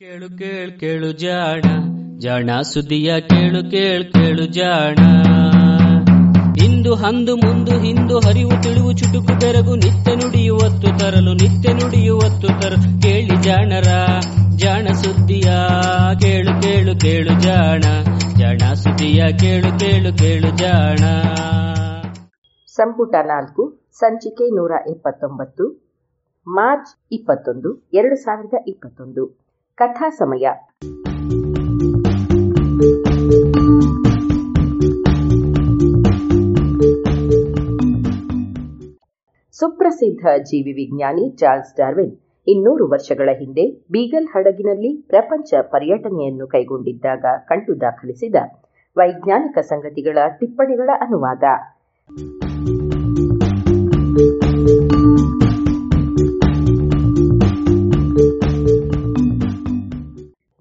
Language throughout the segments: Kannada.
ಕೇಳು ಕೇಳು ಕೇಳು ಜಾಣ. ಜಾಣ ಸುದಿಯ ಕೇಳು ಕೇಳು ಕೇಳು ಜಾಣ. ಇಂದು ಹಂದು ಮುಂದು ಹಿಂದು ಹರಿವು ತಿಳಿವು ಚುಟುಕು ತೆರಗು ನಿತ್ಯ ನುಡಿಯುವತ್ತು ತರಲು, ನಿತ್ಯ ನುಡಿಯುವತ್ತು ತರಲು. ಕೇಳಿ ಜಾಣರ, ಜಾಣ ಸುದ್ದಿಯ ಕೇಳು ಕೇಳು ಕೇಳು ಜಾಣ. ಜಾಣ ಸುದಿಯ ಕೇಳು ಕೇಳು ಕೇಳು ಜಾಣ. ಸಂಪುಟ ನಾಲ್ಕು, ಸಂಚಿಕೆ ನೂರ ಎಪ್ಪತ್ತೊಂಬತ್ತು, ಮಾರ್ಚ್ ಇಪ್ಪತ್ತೊಂದು, ಎರಡು ಸಾವಿರದ ಇಪ್ಪತ್ತೊಂದು. ಕಥಾ ಸಮಯ. ಸುಪ್ರಸಿದ್ಧ ಜೀವಿ ವಿಜ್ಞಾನಿ ಚಾರ್ಲ್ಸ್ ಡಾರ್ವಿನ್ ಇನ್ನೂರು ವರ್ಷಗಳ ಹಿಂದೆ ಬೀಗಲ್ ಹಡಗಿನಲ್ಲಿ ಪ್ರಪಂಚ ಪರ್ಯಟನೆಯನ್ನು ಕೈಗೊಂಡಿದ್ದಾಗ ಕಂಡು ದಾಖಲಿಸಿದ ವೈಜ್ಞಾನಿಕ ಸಂಗತಿಗಳ ಟಿಪ್ಪಣಿಗಳ ಅನುವಾದ.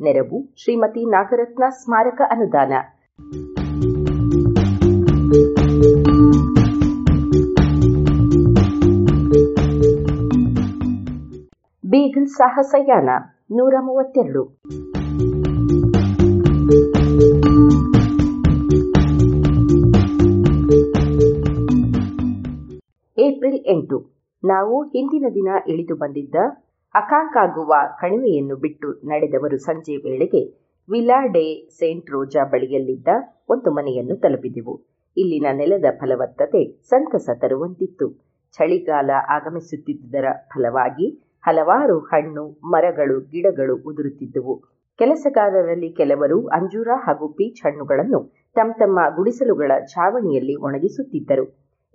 ನೆರವು ಶ್ರೀಮತಿ ನಾಗರತ್ನ ಸ್ಮಾರಕ ಅನುದಾನ. ಬೀಗಲ್ ಸಾಹಸಯಾನ ನೂರ ಮೂವತ್ತೆರಡು. ಏಪ್ರಿಲ್ ಎಂಟು, ನಾವು ಹಿಂದಿನ ದಿನ ಇಳಿದು ಬಂದಿದ್ದ ಅಕಾಂಕಾಗುವ ಕಣಿವೆಯನ್ನು ಬಿಟ್ಟು ನಡೆದವರು ಸಂಜೆ ವೇಳೆಗೆ ವಿಲಾ ಡೆ ಸೇಂಟ್ ರೋಜಾ ಬಳಿಯಲ್ಲಿದ್ದ ಒಂದು ಮನೆಯನ್ನು ತಲುಪಿದೆವು. ಇಲ್ಲಿನ ನೆಲದ ಫಲವತ್ತತೆ ಸಂತಸ ತರುವಂತಿತ್ತು. ಚಳಿಗಾಲ ಆಗಮಿಸುತ್ತಿದ್ದುದರ ಫಲವಾಗಿ ಹಲವಾರು ಹಣ್ಣು, ಮರಗಳು, ಗಿಡಗಳು ಉದುರುತ್ತಿದ್ದುವು. ಕೆಲಸಗಾರರಲ್ಲಿ ಕೆಲವರು ಅಂಜೂರ ಹಾಗೂ ಪೀಚ್ ಹಣ್ಣುಗಳನ್ನು ತಮ್ಮ ತಮ್ಮ ಗುಡಿಸಲುಗಳ ಛಾವಣಿಯಲ್ಲಿ ಒಣಗಿಸುತ್ತಿದ್ದರು.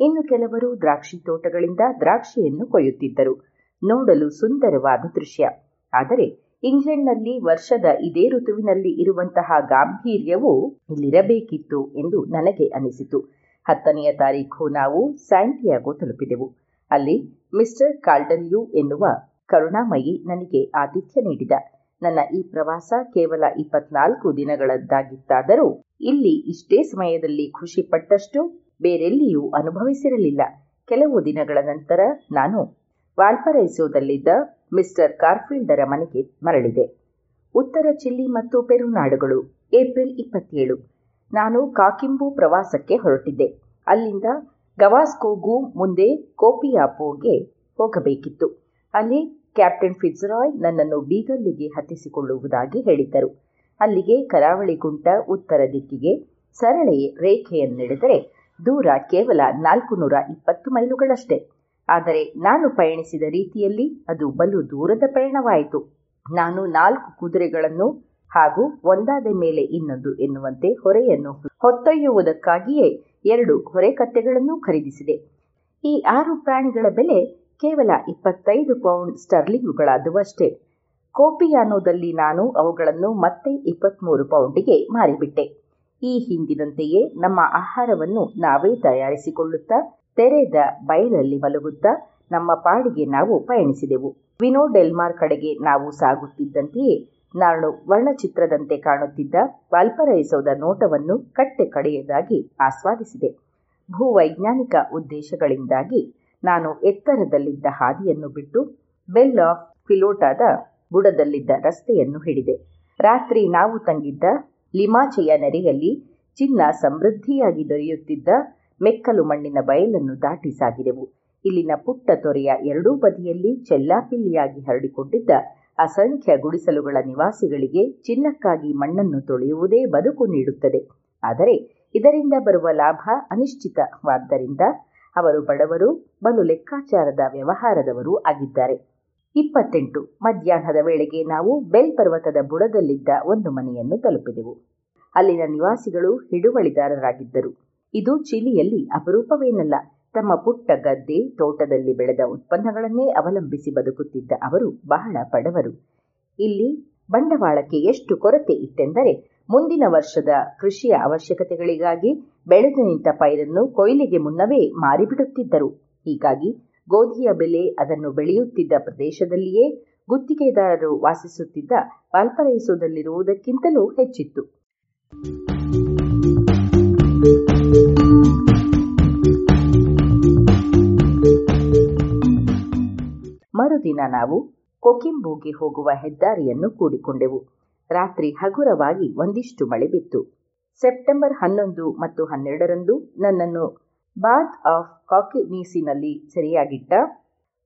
ಇನ್ನು ಕೆಲವರು ದ್ರಾಕ್ಷಿ ತೋಟಗಳಿಂದ ದ್ರಾಕ್ಷಿಯನ್ನು ಕೊಯ್ಯುತ್ತಿದ್ದರು. ನೋಡಲು ಸುಂದರವಾದ ದೃಶ್ಯ. ಆದರೆ ಇಂಗ್ಲೆಂಡ್ನಲ್ಲಿ ವರ್ಷದ ಇದೇ ಋತುವಿನಲ್ಲಿ ಇರುವಂತಹ ಗಾಂಭೀರ್ಯವು ಇಲ್ಲಿರಬೇಕಿತ್ತು ಎಂದು ನನಗೆ ಅನಿಸಿತು. ಹತ್ತನೆಯ ತಾರೀಖು ನಾವು ಸ್ಯಾಂಟಿಯಾಗೋ ತಲುಪಿದೆವು. ಅಲ್ಲಿ ಮಿಸ್ಟರ್ ಯು ಎನ್ನುವ ಕರುಣಾಮಯಿ ನನಗೆ ಆತಿಥ್ಯ ನೀಡಿದ. ನನ್ನ ಈ ಪ್ರವಾಸ ಕೇವಲ ಇಪ್ಪತ್ನಾಲ್ಕು ದಿನಗಳದ್ದಾಗಿತ್ತಾದರೂ ಇಲ್ಲಿ ಇಷ್ಟೇ ಸಮಯದಲ್ಲಿ ಖುಷಿಪಟ್ಟಷ್ಟು ಬೇರೆಲ್ಲಿಯೂ ಅನುಭವಿಸಿರಲಿಲ್ಲ. ಕೆಲವು ದಿನಗಳ ನಂತರ ನಾನು ವಾಲ್ಪರೈಸೋದಲ್ಲಿದ್ದ ಮಿಸ್ಟರ್ ಕಾರ್ಫೀಲ್ಡರ ಮನೆಗೆ ಮರಳಿದೆ. ಉತ್ತರ ಚಿಲ್ಲಿ ಮತ್ತು ಪೆರುನಾಡುಗಳು ಏಪ್ರಿಲ್ ಇಪ್ಪತ್ತೇಳು. ನಾನು ಕಾಕಿಂಬು ಪ್ರವಾಸಕ್ಕೆ ಹೊರಟಿದ್ದೆ. ಅಲ್ಲಿಂದ ಗವಾಸ್ಕೋಗೂ ಮುಂದೆ ಕೋಪಿಯಾಪೋಗೆ ಹೋಗಬೇಕಿತ್ತು. ಅಲ್ಲಿ ಕ್ಯಾಪ್ಟನ್ ಫಿಟ್ಜರಾಯ್ ನನ್ನನ್ನು ಬೀಗಲ್ಲಿಗೆ ಹತ್ತಿಸಿಕೊಳ್ಳುವುದಾಗಿ ಹೇಳಿದ್ದರು. ಅಲ್ಲಿಗೆ ಕರಾವಳಿ ಗುಂಟ ಉತ್ತರ ದಿಕ್ಕಿಗೆ ಸರಳ ರೇಖೆಯನ್ನೆಡೆದರೆ ದೂರ ಕೇವಲ ನಾಲ್ಕು ನೂರ ಇಪ್ಪತ್ತು ಮೈಲುಗಳಷ್ಟೇ. ಆದರೆ ನಾನು ಪಯಣಿಸಿದ ರೀತಿಯಲ್ಲಿ ಅದು ಬಲು ದೂರದ ಪಯಣವಾಯಿತು. ನಾನು ನಾಲ್ಕು ಕುದುರೆಗಳನ್ನು ಹಾಗೂ ಒಂದಾದ ಮೇಲೆ ಇನ್ನೊಂದು ಎನ್ನುವಂತೆ ಹೊರೆಯನ್ನು ಹೊತ್ತೊಯ್ಯುವುದಕ್ಕಾಗಿಯೇ ಎರಡು ಹೊರೆಕತ್ತೆಗಳನ್ನು ಖರೀದಿಸಿದೆ. ಈ ಆರು ಪ್ರಾಣಿಗಳ ಬೆಲೆ ಕೇವಲ ಇಪ್ಪತ್ತೈದು ಪೌಂಡ್ ಸ್ಟರ್ಲಿಂಗುಗಳಾದುವಷ್ಟೇ. ಕೋಪಿಯಾನೋದಲ್ಲಿ ನಾನು ಅವುಗಳನ್ನು ಮತ್ತೆ ಇಪ್ಪತ್ತ್ಮೂರು ಪೌಂಡಿಗೆ ಮಾರಿಬಿಟ್ಟೆ. ಈ ಹಿಂದಿನಂತೆಯೇ ನಮ್ಮ ಆಹಾರವನ್ನು ನಾವೇ ತಯಾರಿಸಿಕೊಳ್ಳುತ್ತಾ ತೆರೆದ ಬಯಲಲ್ಲಿ ಮಲಗುತ್ತಾ ನಮ್ಮ ಪಾಡಿಗೆ ನಾವು ಪಯಣಿಸಿದೆವು. ವಿನೋ ಡೆಲ್ಮಾರ್ ಕಡೆಗೆ ನಾವು ಸಾಗುತ್ತಿದ್ದಂತೆಯೇ ನಾನು ವರ್ಣಚಿತ್ರದಂತೆ ಕಾಣುತ್ತಿದ್ದ ವಾಲ್ಪರೈಸೋದ ನೋಟವನ್ನು ಕಟ್ಟೆ ಕಡೆಯದಾಗಿ ಆಸ್ವಾದಿಸಿದೆ. ಭೂವೈಜ್ಞಾನಿಕ ಉದ್ದೇಶಗಳಿಂದಾಗಿ ನಾನು ಎತ್ತರದಲ್ಲಿದ್ದ ಹಾದಿಯನ್ನು ಬಿಟ್ಟು ಬೆಲ್ ಆಫ್ ಫಿಲೋಟಾದ ಬುಡದಲ್ಲಿದ್ದ ರಸ್ತೆಯನ್ನು ಹಿಡಿದೆ. ರಾತ್ರಿ ನಾವು ತಂಗಿದ್ದ ಲಿಮಾಚೆಯ ನೆರೆಯಲ್ಲಿ ಚಿನ್ನ ಸಮೃದ್ಧಿಯಾಗಿ ದೊರೆಯುತ್ತಿದ್ದ ಮೆಕ್ಕಲು ಮಣ್ಣಿನ ಬಯಲನ್ನು ದಾಟಿ ಸಾಗಿದೆವು. ಇಲ್ಲಿನ ಪುಟ್ಟ ತೊರೆಯ ಎರಡೂ ಬದಿಯಲ್ಲಿ ಚೆಲ್ಲಾಪಿಲ್ಲಿಯಾಗಿ ಹರಡಿಕೊಂಡಿದ್ದ ಅಸಂಖ್ಯ ಗುಡಿಸಲುಗಳ ನಿವಾಸಿಗಳಿಗೆ ಚಿನ್ನಕ್ಕಾಗಿ ಮಣ್ಣನ್ನು ತೊಳೆಯುವುದೇ ಬದುಕು ನೀಡುತ್ತದೆ. ಆದರೆ ಇದರಿಂದ ಬರುವ ಲಾಭ ಅನಿಶ್ಚಿತವಾದ್ದರಿಂದ ಅವರು ಬಡವರು, ಬಲು ಲೆಕ್ಕಾಚಾರದ ವ್ಯವಹಾರದವರೂ ಆಗಿದ್ದಾರೆ. ಇಪ್ಪತ್ತೆಂಟು. ಮಧ್ಯಾಹ್ನದ ವೇಳೆಗೆ ನಾವು ಬೆಲ್ ಪರ್ವತದ ಬುಡದಲ್ಲಿದ್ದ ಒಂದು ಮನೆಯನ್ನು ತಲುಪಿದೆವು. ಅಲ್ಲಿನ ನಿವಾಸಿಗಳು ಹಿಡುವಳಿದಾರರಾಗಿದ್ದರು. ಇದು ಚಿಲಿಯಲ್ಲಿ ಅಪರೂಪವೇನಲ್ಲ. ತಮ್ಮ ಪುಟ್ಟ ಗದ್ದೆ, ತೋಟದಲ್ಲಿ ಬೆಳೆದ ಉತ್ಪನ್ನಗಳನ್ನೇ ಅವಲಂಬಿಸಿ ಬದುಕುತ್ತಿದ್ದ ಅವರು ಬಹಳ ಬಡವರು ಇಲ್ಲಿ ಬಂಡವಾಳಕ್ಕೆ ಎಷ್ಟು ಕೊರತೆ ಇತ್ತೆಂದರೆ, ಮುಂದಿನ ವರ್ಷದ ಕೃಷಿಯ ಅವಶ್ಯಕತೆಗಳಿಗಾಗಿ ಬೆಳೆದು ನಿಂತ ಪೈರನ್ನು ಕೊಯ್ಲಿಗೆ ಮುನ್ನವೇ ಮಾರಿಬಿಡುತ್ತಿದ್ದರು. ಹೀಗಾಗಿ ಗೋಧಿಯ ಬೆಲೆ ಅದನ್ನು ಬೆಳೆಯುತ್ತಿದ್ದ ಪ್ರದೇಶದಲ್ಲಿಯೇ ಗುತ್ತಿಗೆದಾರರು ವಾಸಿಸುತ್ತಿದ್ದ ವಾಲ್ಪರೈಸೋದಲ್ಲಿರುವುದಕ್ಕಿಂತಲೂ ಹೆಚ್ಚಿತ್ತು. ಮರುದಿನ ನಾವು ಕೊಕಿಂಬೋಗೆ ಹೋಗುವ ಹೆದ್ದಾರಿಯನ್ನು ಕೂಡಿಕೊಂಡೆವು. ರಾತ್ರಿ ಹಗುರವಾಗಿ ಒಂದಿಷ್ಟು ಮಳೆ ಬಿತ್ತು. ಸೆಪ್ಟೆಂಬರ್ ಹನ್ನೊಂದು ಮತ್ತು ಹನ್ನೆರಡರಂದು ನನ್ನನ್ನು ಬಾತ್ ಆಫ್ ಕಾಕಿನೀಸಿನಲ್ಲಿ ಸೆರೆಯಾಗಿಟ್ಟ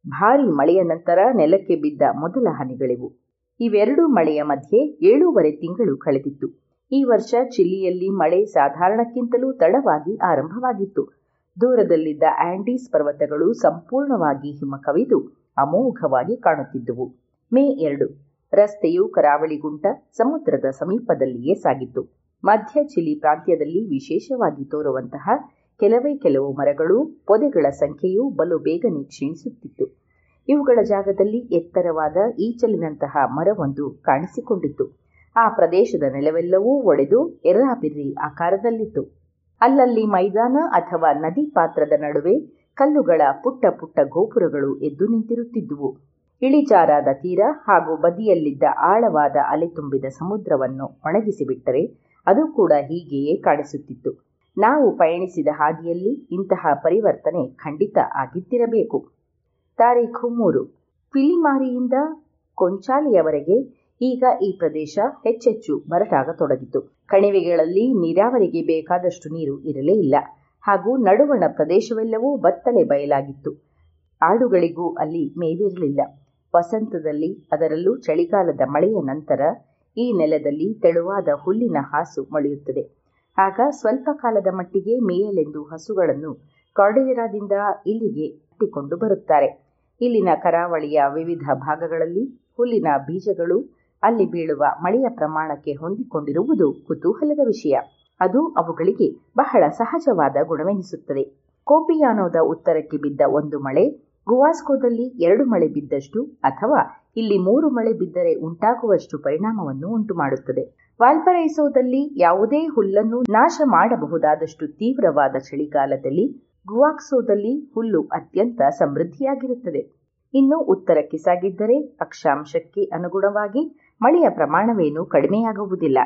ಭಾರಿ ಮಳೆಯ ನಂತರ ನೆಲಕ್ಕೆ ಬಿದ್ದ ಮೊದಲ ಹನಿಗಳಿವು. ಇವೆರಡೂ ಮಳೆಯ ಮಧ್ಯೆ ಏಳೂವರೆ ತಿಂಗಳು ಕಳೆದಿತ್ತು. ಈ ವರ್ಷ ಚಿಲಿಯಲ್ಲಿ ಮಳೆ ಸಾಧಾರಣಕ್ಕಿಂತಲೂ ತಡವಾಗಿ ಆರಂಭವಾಗಿತ್ತು. ದೂರದಲ್ಲಿದ್ದ ಆಂಡೀಸ್ ಪರ್ವತಗಳು ಸಂಪೂರ್ಣವಾಗಿ ಹಿಮ ಕವಿದು ಅಮೋಘವಾಗಿ ಕಾಣುತ್ತಿದ್ದುವು. ಮೇ ಎರಡು, ರಸ್ತೆಯು ಕರಾವಳಿಗುಂಟ ಸಮುದ್ರದ ಸಮೀಪದಲ್ಲಿಯೇ ಸಾಗಿತ್ತು. ಮಧ್ಯ ಚಿಲಿ ಪ್ರಾಂತ್ಯದಲ್ಲಿ ವಿಶೇಷವಾಗಿ ತೋರುವಂತಹ ಕೆಲವೇ ಕೆಲವು ಮರಗಳು, ಪೊದೆಗಳ ಸಂಖ್ಯೆಯು ಬಲು ಬೇಗನೆ ಕ್ಷೀಣಿಸುತ್ತಿತ್ತು. ಇವುಗಳ ಜಾಗದಲ್ಲಿ ಎತ್ತರವಾದ ಈಚಲಿನಂತಹ ಮರವೊಂದು ಕಾಣಿಸಿಕೊಂಡಿತ್ತು. ಆ ಪ್ರದೇಶದ ನೆಲವೆಲ್ಲವೂ ಒಡೆದು ಎರ್ರಾಬಿರ್ರಿ ಆಕಾರದಲ್ಲಿತ್ತು. ಅಲ್ಲಲ್ಲಿ ಮೈದಾನ ಅಥವಾ ನದಿ ಪಾತ್ರದ ನಡುವೆ ಕಲ್ಲುಗಳ ಪುಟ್ಟ ಪುಟ್ಟ ಗೋಪುರಗಳು ಎದ್ದು ನಿಂತಿರುತ್ತಿದ್ದುವು. ಇಳಿಜಾರಾದ ತೀರ ಹಾಗೂ ಬದಿಯಲ್ಲಿದ್ದ ಆಳವಾದ ಅಲೆ ತುಂಬಿದ ಸಮುದ್ರವನ್ನು ಒಣಗಿಸಿಬಿಟ್ಟರೆ ಅದು ಕೂಡ ಹೀಗೆಯೇ ಕಾಣಿಸುತ್ತಿತ್ತು. ನಾವು ಪಯಣಿಸಿದ ಹಾದಿಯಲ್ಲಿ ಇಂತಹ ಪರಿವರ್ತನೆ ಖಂಡಿತ ಆಗಿದ್ದಿರಬೇಕು. ತಾರೀಖು ಮೂರು. ಪಿಲಿಮಾರಿಯಿಂದ ಕೊಂಚಾಲಿಯವರೆಗೆ ಈಗ ಈ ಪ್ರದೇಶ ಹೆಚ್ಚೆಚ್ಚು ಬರಟಾಗತೊಡಗಿತು. ಕಣಿವೆಗಳಲ್ಲಿ ನೀರಾವರಿಗೆ ಬೇಕಾದಷ್ಟು ನೀರು ಇರಲೇ ಇಲ್ಲ. ಹಾಗೂ ನಡುವಣ ಪ್ರದೇಶವೆಲ್ಲವೂ ಬತ್ತಲೆ ಬಯಲಾಗಿತ್ತು. ಆಡುಗಳಿಗೂ ಅಲ್ಲಿ ಮೇವಿರಲಿಲ್ಲ. ವಸಂತದಲ್ಲಿ, ಅದರಲ್ಲೂ ಚಳಿಗಾಲದ ಮಳೆಯ ನಂತರ, ಈ ನೆಲದಲ್ಲಿ ತೆಳುವಾದ ಹುಲ್ಲಿನ ಹಾಸು ಮೊಳೆಯುತ್ತದೆ. ಆಗ ಸ್ವಲ್ಪ ಕಾಲದ ಮಟ್ಟಿಗೆ ಮೇಯಲೆಂದು ಹಸುಗಳನ್ನು ಕಾರ್ಡಿಯರಾದಿಂದ ಇಲ್ಲಿಗೆ ಅಟ್ಟಿಕೊಂಡು ಬರುತ್ತಾರೆ. ಇಲ್ಲಿನ ಕರಾವಳಿಯ ವಿವಿಧ ಭಾಗಗಳಲ್ಲಿ ಹುಲ್ಲಿನ ಬೀಜಗಳು ಅಲ್ಲಿ ಬೀಳುವ ಮಳೆಯ ಪ್ರಮಾಣಕ್ಕೆ ಹೊಂದಿಕೊಂಡಿರುವುದು ಕುತೂಹಲದ ವಿಷಯ. ಅದು ಅವುಗಳಿಗೆ ಬಹಳ ಸಹಜವಾದ ಗುಣವೆನಿಸುತ್ತದೆ. ಕೋಪಿಯಾನೋದ ಉತ್ತರಕ್ಕೆ ಬಿದ್ದ ಒಂದು ಮಳೆ, ಗುವಾಸ್ಕೋದಲ್ಲಿ ಎರಡು ಮಳೆ ಬಿದ್ದಷ್ಟು ಅಥವಾ ಇಲ್ಲಿ ಮೂರು ಮಳೆ ಬಿದ್ದರೆ ಉಂಟಾಗುವಷ್ಟು ಪರಿಣಾಮವನ್ನು ಉಂಟುಮಾಡುತ್ತದೆ. ವಾಲ್ಪರೈಸೋದಲ್ಲಿ ಯಾವುದೇ ಹುಲ್ಲನ್ನು ನಾಶ ಮಾಡಬಹುದಾದಷ್ಟು ತೀವ್ರವಾದ ಚಳಿಗಾಲದಲ್ಲಿ ಗುವಾಕ್ಸೋದಲ್ಲಿ ಹುಲ್ಲು ಅತ್ಯಂತ ಸಮೃದ್ಧಿಯಾಗಿರುತ್ತದೆ. ಇನ್ನು ಉತ್ತರಕ್ಕೆ ಸಾಗಿದ್ದರೆ ಅಕ್ಷಾಂಶಕ್ಕೆ ಅನುಗುಣವಾಗಿ ಮಳೆಯ ಪ್ರಮಾಣವೇನೂ ಕಡಿಮೆಯಾಗುವುದಿಲ್ಲ.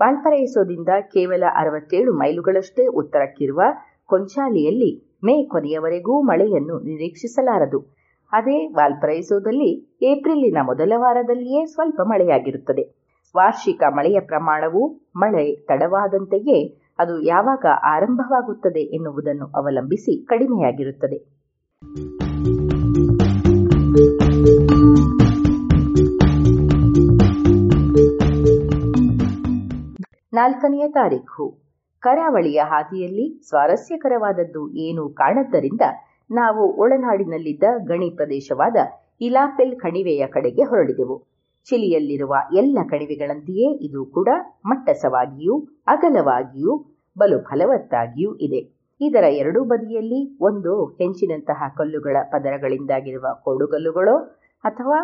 ವಾಲ್ಪರೈಸೋದಿಂದ ಕೇವಲ ಅರವತ್ತೇಳು ಮೈಲುಗಳಷ್ಟೇ ಉತ್ತರಕ್ಕಿರುವ ಕೊಂಚಾಲಿಯಲ್ಲಿ ಮೇ ಕೊನೆಯವರೆಗೂ ಮಳೆಯನ್ನು ನಿರೀಕ್ಷಿಸಲಾರದು. ಅದೇ ವಾಲ್ಪರೈಸೋದಲ್ಲಿ ಏಪ್ರಿಲಿನ ಮೊದಲ ವಾರದಲ್ಲಿಯೇ ಸ್ವಲ್ಪ ಮಳೆಯಾಗಿರುತ್ತದೆ. ವಾರ್ಷಿಕ ಮಳೆಯ ಪ್ರಮಾಣವು ಮಳೆ ತಡವಾದಂತೆಯೇ ಅದು ಯಾವಾಗ ಆರಂಭವಾಗುತ್ತದೆ ಎನ್ನುವುದನ್ನು ಅವಲಂಬಿಸಿ ಕಡಿಮೆಯಾಗಿರುತ್ತದೆ. ನಾಲ್ಕನೆಯ ತಾರೀಖು. ಕರಾವಳಿಯ ಹಾದಿಯಲ್ಲಿ ಸ್ವಾರಸ್ಯಕರವಾದದ್ದು ಏನು ಕಾಣದ್ದರಿಂದ ನಾವು ಒಳನಾಡಿನಲ್ಲಿದ್ದ ಗಣಿ ಪ್ರದೇಶವಾದ ಇಲಾಪೆಲ್ ಕಣಿವೆಯ ಕಡೆಗೆ ಹೊರಡಿದೆವು ಚಿಲಿಯಲ್ಲಿರುವ ಎಲ್ಲ ಕಣಿವೆಗಳಂತೆಯೇ ಇದು ಕೂಡ ಮಟ್ಟಸವಾಗಿಯೂ ಅಗಲವಾಗಿಯೂ ಬಲು ಫಲವತ್ತಾಗಿಯೂ ಇದೆ. ಇದರ ಎರಡೂ ಬದಿಯಲ್ಲಿ ಒಂದು ಹೆಂಚಿನಂತಹ ಕಲ್ಲುಗಳ ಪದರಗಳಿಂದಾಗಿರುವ ಕೋಡುಗಲ್ಲುಗಳೋ ಅಥವಾ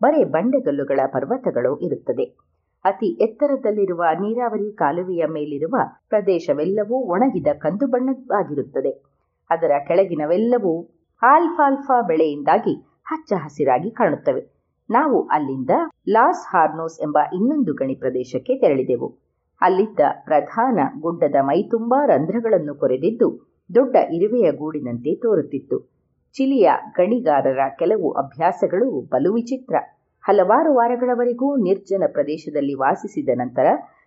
ಬರೇ ಬಂಡೆಗಲ್ಲುಗಳ ಪರ್ವತಗಳೋ ಇರುತ್ತದೆ. ಅತಿ ಎತ್ತರದಲ್ಲಿರುವ ನೀರಾವರಿ ಕಾಲುವೆಯ ಮೇಲಿರುವ ಪ್ರದೇಶವೆಲ್ಲವೂ ಒಣಗಿದ ಕಂದು ಬಣ್ಣವಾಗಿರುತ್ತದೆ ಅದರ ಕೆಳಗಿನವೆಲ್ಲವೂ ಆಲ್ಫಾಲ್ಫಾ ಬೆಳೆಯಿಂದಾಗಿ ಹಚ್ಚ ಹಸಿರಾಗಿ ಕಾಣುತ್ತವೆ. ನಾವು ಅಲ್ಲಿಂದ ಲಾಸ್ ಹಾರ್ನೋಸ್ ಎಂಬ ಇನ್ನೊಂದು ಗಣಿ ಪ್ರದೇಶಕ್ಕೆ ತೆರಳಿದೆವು. ಅಲ್ಲಿದ್ದ ಪ್ರಧಾನ ಗುಡ್ಡದ ಮೈತುಂಬಾ ರಂಧ್ರಗಳನ್ನು ಕೊರೆದಿದ್ದು ದೊಡ್ಡ ಇರುವೆಯ ಗೂಡಿನಂತೆ ತೋರುತ್ತಿತ್ತು. ಚಿಲಿಯ ಗಣಿಗಾರರ ಕೆಲವು ಅಭ್ಯಾಸಗಳು ಬಲು ವಿಚಿತ್ರ. ಹಲವಾರು ವಾರಗಳವರೆಗೂ ನಿರ್ಜನ ಪ್ರದೇಶದಲ್ಲಿ ವಾಸಿಸಿದ ನಂತರ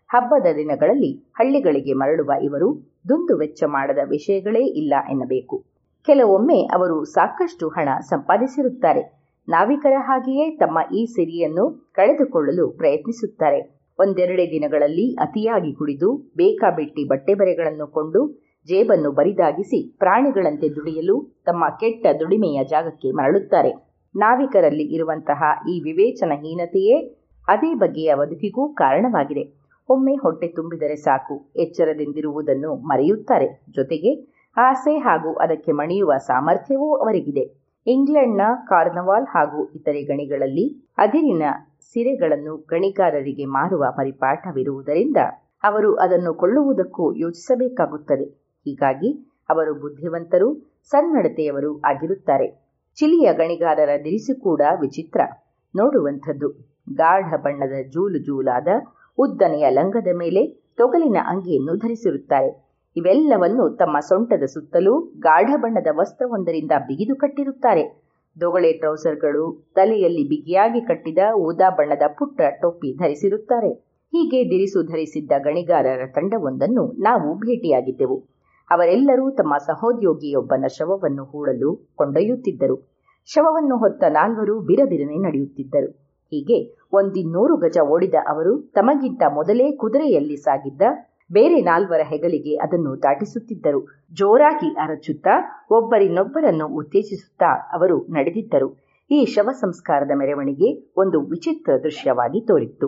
ಹಬ್ಬದ ದಿನಗಳಲ್ಲಿ ಹಳ್ಳಿಗಳಿಗೆ ಮರಳುವ ಇವರು ದುಂದು ವೆಚ್ಚ ಮಾಡದ ವಿಷಯಗಳೇ ಇಲ್ಲ ಎನ್ನಬೇಕು. ಕೆಲವೊಮ್ಮೆ ಅವರು ಸಾಕಷ್ಟು ಹಣ ಸಂಪಾದಿಸಿರುತ್ತಾರೆ. ನಾವಿಕರ ಹಾಗೆಯೇ ತಮ್ಮ ಈ ಸಿರಿಯನ್ನು ಕಳೆದುಕೊಳ್ಳಲು ಪ್ರಯತ್ನಿಸುತ್ತಾರೆ. ಒಂದೆರಡೇ ದಿನಗಳಲ್ಲಿ ಅತಿಯಾಗಿ ಕುಡಿದು ಬೇಕಾಬಿಟ್ಟಿ ಬಟ್ಟೆ ಬರೆಗಳನ್ನು ಕೊಂಡು, ಜೇಬನ್ನು ಬರಿದಾಗಿಸಿ ಪ್ರಾಣಿಗಳಂತೆ ದುಡಿಯಲು ತಮ್ಮ ಕೆಟ್ಟ ದುಡಿಮೆಯ ಜಾಗಕ್ಕೆ ಮರಳುತ್ತಾರೆ. ನಾವಿಕರಲ್ಲಿ ಇರುವಂತಹ ಈ ವಿವೇಚನಹೀನತೆಯೇ ಅದೇ ಬಗೆಯ ಬದುಕಿಗೂ ಕಾರಣವಾಗಿದೆ. ಒಮ್ಮೆ ಹೊಟ್ಟೆ ತುಂಬಿದರೆ ಸಾಕು, ಎಚ್ಚರದಿಂದಿರುವುದನ್ನು ಮರೆಯುತ್ತಾರೆ. ಜೊತೆಗೆ ಆಸೆ ಹಾಗೂ ಅದಕ್ಕೆ ಮಣಿಯುವ ಸಾಮರ್ಥ್ಯವೂ ಅವರಿಗಿದೆ. ಇಂಗ್ಲೆಂಡ್ನ ಕಾರ್ನವಾಲ್ ಹಾಗೂ ಇತರೆ ಗಣಿಗಳಲ್ಲಿ ಅದಿರಿನ ಸಿರೆಗಳನ್ನು ಗಣಿಗಾರರಿಗೆ ಮಾರುವ ಪರಿಪಾಠವಿರುವುದರಿಂದ ಅವರು ಅದನ್ನು ಕೊಳ್ಳುವುದಕ್ಕೂ ಯೋಚಿಸಬೇಕಾಗುತ್ತದೆ. ಹೀಗಾಗಿ ಅವರು ಬುದ್ಧಿವಂತರು, ಸನ್ನಡತೆಯವರು ಆಗಿರುತ್ತಾರೆ. ಚಿಲಿಯ ಗಣಿಗಾರರ ದಿರಿಸು ಕೂಡ ವಿಚಿತ್ರ. ನೋಡುವಂಥದ್ದು. ಗಾಢ ಬಣ್ಣದ ಜೂಲು ಜೂಲಾದ ಉದ್ದನೆಯ ಲಂಗದ ಮೇಲೆ ತೊಗಲಿನ ಅಂಗಿಯನ್ನು ಧರಿಸಿರುತ್ತಾರೆ. ಇವೆಲ್ಲವನ್ನು ತಮ್ಮ ಸೊಂಟದ ಸುತ್ತಲೂ ಗಾಢ ಬಣ್ಣದ ವಸ್ತ್ರವೊಂದರಿಂದ ಬಿಗಿದು ಕಟ್ಟಿರುತ್ತಾರೆ. ದೊಗಳೆ ಟ್ರೌಸರ್ಗಳು ತಲೆಯಲ್ಲಿ ಬಿಗಿಯಾಗಿ ಕಟ್ಟಿದ ಊದಾ ಬಣ್ಣದ ಪುಟ್ಟ ಟೋಪಿ ಧರಿಸಿರುತ್ತಾರೆ. ಹೀಗೆ ದಿರಿಸು ಧರಿಸಿದ್ದ ಗಣಿಗಾರರ ತಂಡವೊಂದನ್ನು ನಾವು ಭೇಟಿಯಾಗಿದ್ದೆವು. ಅವರೆಲ್ಲರೂ ತಮ್ಮ ಸಹೋದ್ಯೋಗಿಯೊಬ್ಬನ ಶವವನ್ನು ಹೂಳಲು ಕೊಂಡೊಯ್ಯುತ್ತಿದ್ದರು. ಶವವನ್ನು ಹೊತ್ತ ನಾಲ್ವರು ಬಿರಬಿರನೆ ನಡೆಯುತ್ತಿದ್ದರು. ಹೀಗೆ ಒಂದಿನ್ನೂರು ಗಜ ಓಡಿದ ಅವರು ತಮಗಿಂತ ಮೊದಲೇ ಕುದುರೆಯಲ್ಲಿ ಸಾಗಿದ್ದ ಬೇರೆ ನಾಲ್ವರ ಹೆಗಲಿಗೆ ಅದನ್ನು ದಾಟಿಸುತ್ತಿದ್ದರು. ಜೋರಾಗಿ ಅರಚುತ್ತಾ ಒಬ್ಬರಿನೊಬ್ಬರನ್ನು ಉತ್ತೇಜಿಸುತ್ತಾ ಅವರು ನಡೆದಿದ್ದರು. ಈ ಶವ ಸಂಸ್ಕಾರದ ಮೆರವಣಿಗೆ ಒಂದು ವಿಚಿತ್ರ ದೃಶ್ಯವಾಗಿ ತೋರಿತ್ತು.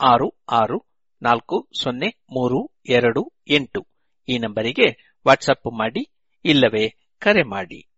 ಆರು ಆರು ನಾಲ್ಕು ಸೊನ್ನೆ ಮೂರು ಎರಡು ಎಂಟು. ಈ ನಂಬರಿಗೆ ವಾಟ್ಸಪ್ ಮಾಡಿ ಇಲ್ಲವೇ ಕರೆ ಮಾಡಿ.